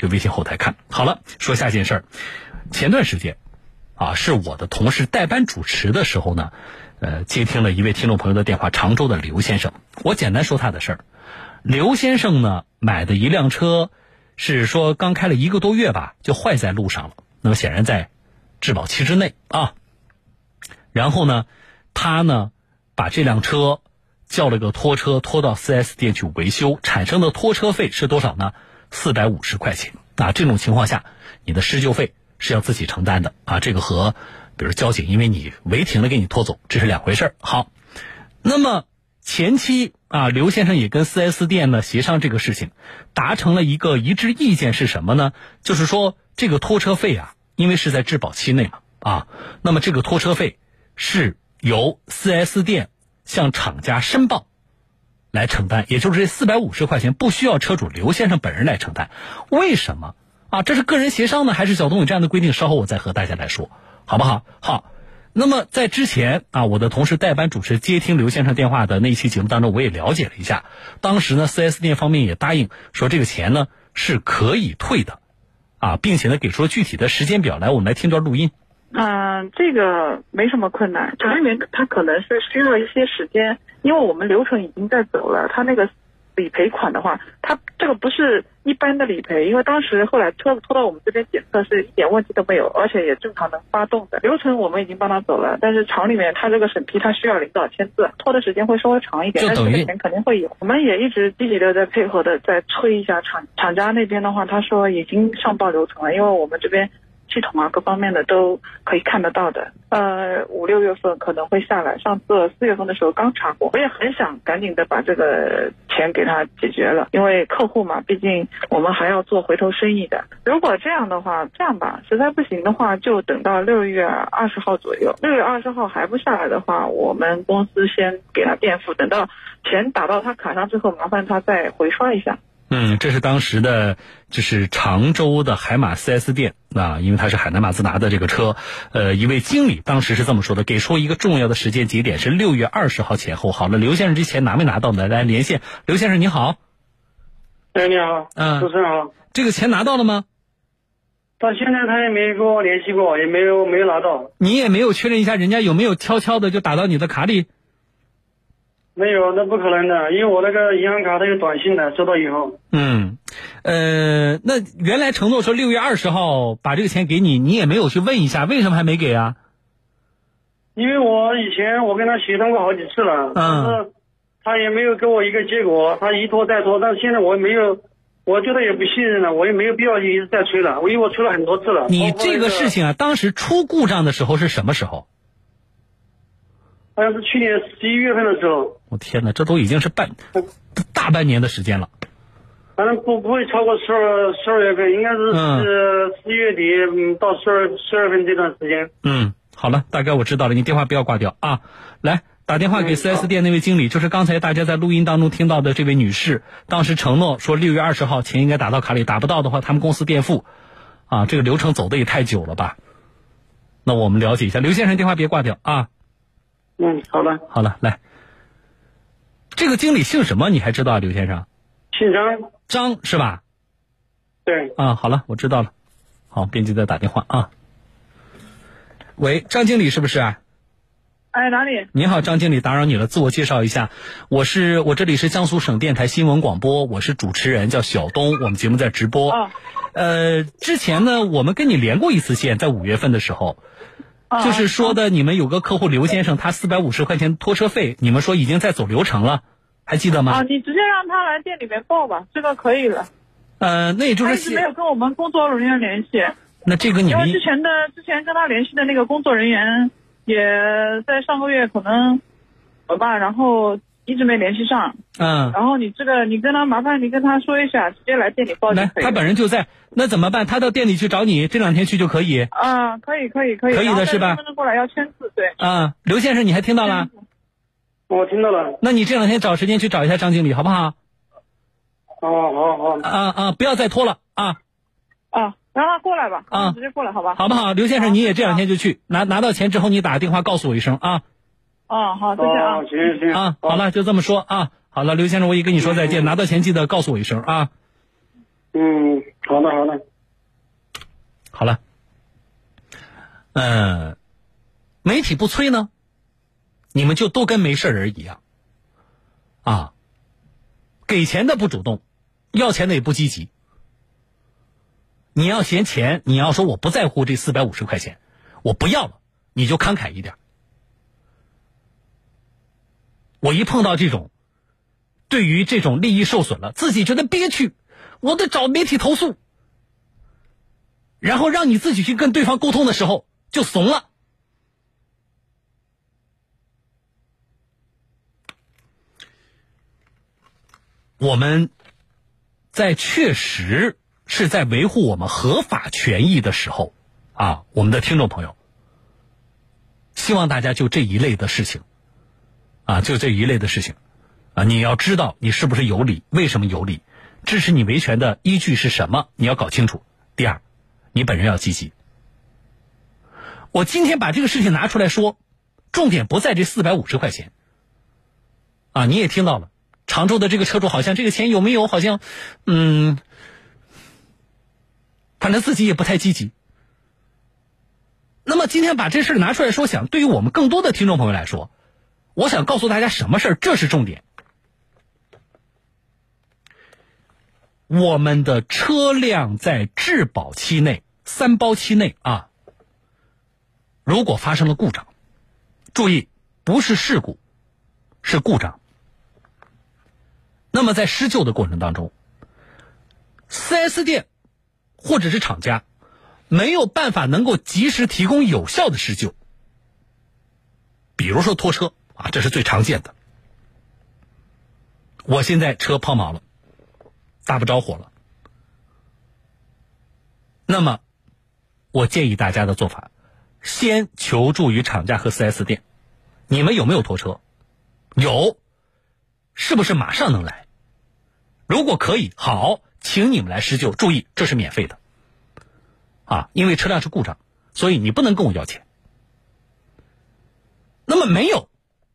这个微信后台看好了。说下件事儿，前段时间啊，是我的同事代班主持的时候呢，呃，接听了一位听众朋友的电话，常州的刘先生。我简单说他的事儿。刘先生呢，买的一辆车是说刚开了一个多月吧，就坏在路上了。那么显然在质保期之内啊。然后呢，他呢把这辆车叫了个拖车拖到 4S 店去维修，产生的拖车费是多少呢？四百五十块钱。啊，这种情况下，你的施救费是要自己承担的啊。这个和比如交警因为你违停了给你拖走，这是两回事儿。好，那么前期。啊，刘先生也跟 4S 店呢协商这个事情，达成了一个一致意见是什么呢？就是说这个拖车费啊，因为是在质保期内嘛，啊，那么这个拖车费是由 4S 店向厂家申报来承担，也就是这四百五十块钱不需要车主刘先生本人来承担。为什么？啊，这是个人协商呢，还是小东有这样的规定？稍后我再和大家来说，好不好？好。那么在之前啊，我的同事代班主持接听刘先生电话的那一期节目当中，我也了解了一下。当时呢，4S 店方面也答应说这个钱呢是可以退的，啊，并且呢给出了具体的时间表来。我们来听段录音。嗯，这个没什么困难，厂里面他可能是需要一些时间，因为我们流程已经在走了，他那个。理赔款的话，它这个不是一般的理赔，因为当时后来车子拖到我们这边检测是一点问题都没有，而且也正常能发动的流程，我们已经帮他走了。但是厂里面他这个审批，他需要领导签字，拖的时间会稍微长一点，但是这个钱肯定会有。我们也一直积极的在配合的在催一下厂厂家那边的话，他说已经上报流程了，因为我们这边。系统啊，各方面的都可以看得到的。呃，五六月份可能会下来。上次四月份的时候刚查过，我也很想赶紧的把这个钱给他解决了，因为客户嘛，毕竟我们还要做回头生意的。如果这样的话，这样吧，实在不行的话，就等到六月二十号左右。六月二十号还不下来的话，我们公司先给他垫付，等到钱打到他卡上之后，麻烦他再回刷一下。嗯，这是当时的，就是常州的海马 4S 店啊，因为他是海南马自达的这个车，呃，一位经理当时是这么说的，给出一个重要的时间节点是六月二十号前后。好了，刘先生这钱拿没拿到呢？来连线，刘先生你好。哎，你好，嗯，主持人好。这个钱拿到了吗？到现在他也没跟我联系过，也没有没有拿到。你也没有确认一下人家有没有悄悄的就打到你的卡里？没有，那不可能的，因为我那个银行卡它有短信的，收到以后。嗯，呃，那原来承诺说六月二十号把这个钱给你，你也没有去问一下，为什么还没给啊？因为我以前我跟他协商过好几次了，但是他也没有给我一个结果，他一拖再拖，但是现在我也没有，我觉得也不信任了，我也没有必要一直再催了，因为我催了很多次了。你这个事情啊，当时出故障的时候是什么时候？好像是去年十一月份的时候。我天哪，这都已经是半大半年的时间了。反正不不会超过十二十二月份，应该是是十一月底嗯到十二十二份这段时间。嗯，好了，大概我知道了，你电话不要挂掉啊。来打电话给 4S 店那位经理，就是刚才大家在录音当中听到的这位女士，当时承诺说六月二十号钱应该打到卡里，打不到的话他们公司垫付。啊，这个流程走的也太久了吧？那我们了解一下，刘先生电话别挂掉啊。嗯，好的，好了，来，这个经理姓什么？你还知道，刘先生？姓张，张是吧？对。啊，好了，我知道了。好，编辑在打电话啊。喂，张经理是不是？哎，哪里？您好，张经理，打扰你了。自我介绍一下，我是我这里是江苏省电台新闻广播，我是主持人，叫小东。我们节目在直播。哦。呃，之前呢，我们跟你连过一次线，在五月份的时候。就是说的，你们有个客户刘先生，他四百五十块钱拖车费，你们说已经在走流程了，还记得吗？啊，你直接让他来店里面报吧，这个可以了。呃，那也就是他一直没有跟我们工作人员联系。那这个你们因为之前的之前跟他联系的那个工作人员也在上个月可能好吧，然后。一直没联系上，嗯，然后你这个，你跟他麻烦你跟他说一下，直接来店里报就可以。他本人就在，那怎么办？他到店里去找你，这两天去就可以。啊，可以可以可以。可以的是吧？过来要签字，对。啊，刘先生，你还听到了？我听到了。那你这两天找时间去找一下张经理，好不好？哦，好好。啊啊！不要再拖了啊！啊，让他过来吧。啊，直接过来，好吧？好不好？刘先生，你也这两天就去拿拿到钱之后，你打个电话告诉我一声啊。哦，好，再见啊！行行行啊，好了，就这么说啊。好了，刘先生，我已跟你说再见。拿到钱记得告诉我一声啊。嗯，好的，好的。好了，呃，媒体不催呢，你们就都跟没事人一样，啊，给钱的不主动，要钱的也不积极。你要嫌钱，你要说我不在乎这四百五十块钱，我不要了，你就慷慨一点。我一碰到这种，对于这种利益受损了，自己觉得憋屈，我得找媒体投诉。然后让你自己去跟对方沟通的时候，就怂了。我们在确实是在维护我们合法权益的时候，啊，我们的听众朋友，希望大家就这一类的事情，啊，就这一类的事情，啊，你要知道你是不是有理，为什么有理，支持你维权的依据是什么，你要搞清楚。第二。你本人要积极。我今天把这个事情拿出来说，重点不在这四百五十块钱。啊，你也听到了，常州的这个车主好像这个钱有没有？好像，嗯，反正自己也不太积极。那么今天把这事拿出来说，想对于我们更多的听众朋友来说，我想告诉大家什么事儿？这是重点。我们的车辆在质保期内、三包期内啊，如果发生了故障，注意不是事故，是故障。那么在施救的过程当中，4S 店或者是厂家没有办法能够及时提供有效的施救，比如说拖车啊，这是最常见的。我现在车抛锚了。打不着火了，那么我建议大家的做法，先求助于厂家和 4S 店。你们有没有拖车？有，是不是马上能来？如果可以，好，请你们来施救。注意，这是免费的，啊，因为车辆是故障，所以你不能跟我要钱。那么没有，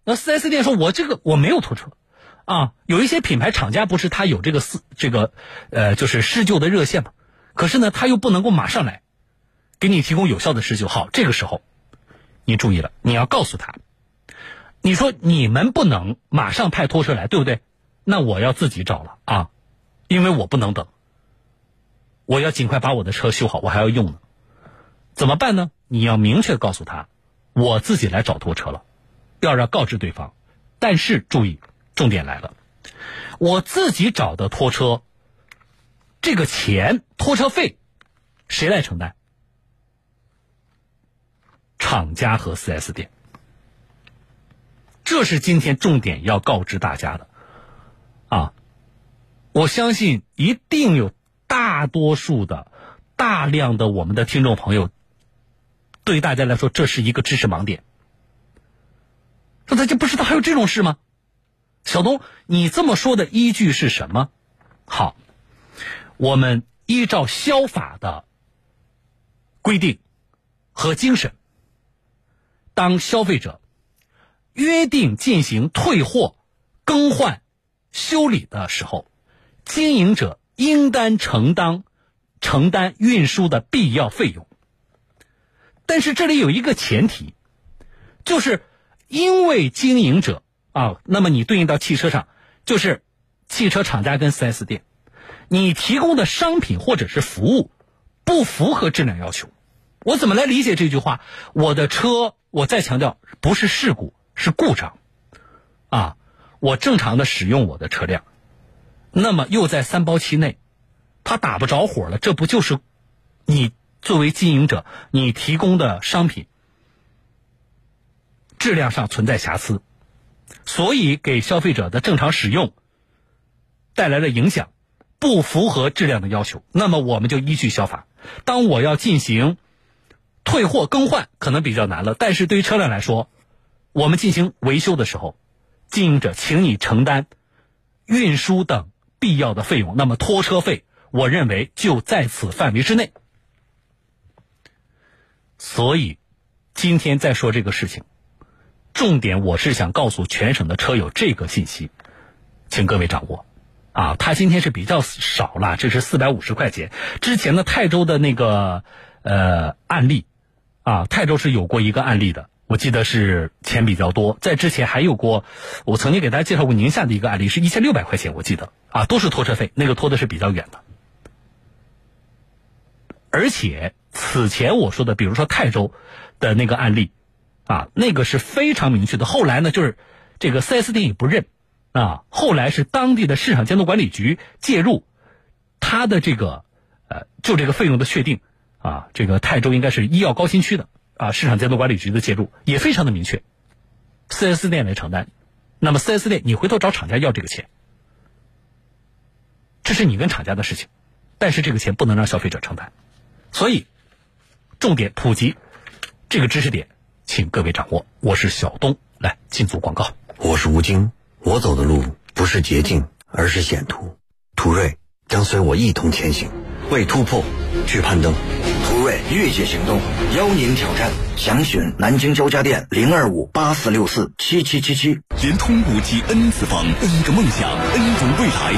那 4S 店说我这个我没有拖车。啊，有一些品牌厂家不是他有这个四这个，呃，就是施救的热线嘛？可是呢，他又不能够马上来，给你提供有效的施救。好，这个时候，你注意了，你要告诉他，你说你们不能马上派拖车来，对不对？那我要自己找了啊，因为我不能等，我要尽快把我的车修好，我还要用呢。怎么办呢？你要明确告诉他，我自己来找拖车了，要让告知对方，但是注意。重点来了，我自己找的拖车，这个钱拖车费谁来承担？厂家和 4S 店，这是今天重点要告知大家的啊！我相信一定有大多数的、大量的我们的听众朋友，对大家来说这是一个知识盲点，说大家不知道还有这种事吗？小东，你这么说的依据是什么？好，我们依照消法的规定和精神，当消费者约定进行退货、更换、修理的时候，经营者应当承担承担运输的必要费用。但是这里有一个前提，就是因为经营者。啊，那么你对应到汽车上，就是汽车厂家跟 4S 店，你提供的商品或者是服务不符合质量要求，我怎么来理解这句话？我的车，我再强调，不是事故，是故障，啊，我正常的使用我的车辆，那么又在三包期内，它打不着火了，这不就是你作为经营者，你提供的商品质量上存在瑕疵？所以给消费者的正常使用带来了影响，不符合质量的要求，那么我们就依据消法。当我要进行退货更换，可能比较难了。但是对于车辆来说，我们进行维修的时候，经营者请你承担运输等必要的费用，那么拖车费，我认为就在此范围之内。所以今天再说这个事情。重点，我是想告诉全省的车友这个信息，请各位掌握，啊，它今天是比较少了，这是四百五十块钱。之前的泰州的那个呃案例，啊，泰州是有过一个案例的，我记得是钱比较多。在之前还有过，我曾经给大家介绍过宁夏的一个案例，是一千六百块钱，我记得啊，都是拖车费，那个拖的是比较远的。而且此前我说的，比如说泰州的那个案例，啊，那个是非常明确的。后来呢，就是这个 4S 店也不认，啊，后来是当地的市场监督管理局介入，他的这个呃，就这个费用的确定，啊，这个泰州应该是医药高新区的啊，市场监督管理局的介入也非常的明确，4S 店来承担。那么 4S 店你回头找厂家要这个钱，这是你跟厂家的事情，但是这个钱不能让消费者承担。所以，重点普及这个知识点，请各位掌握。我是小东，来进组广告。我是吴京，我走的路不是捷径，而是险途。途锐将随我一同前行，为突破去攀登。途锐越界行动，邀您挑战。详询南京交家电零二五八四六四七七七七。联通五 G N 次方，N 个梦想，N 种未来。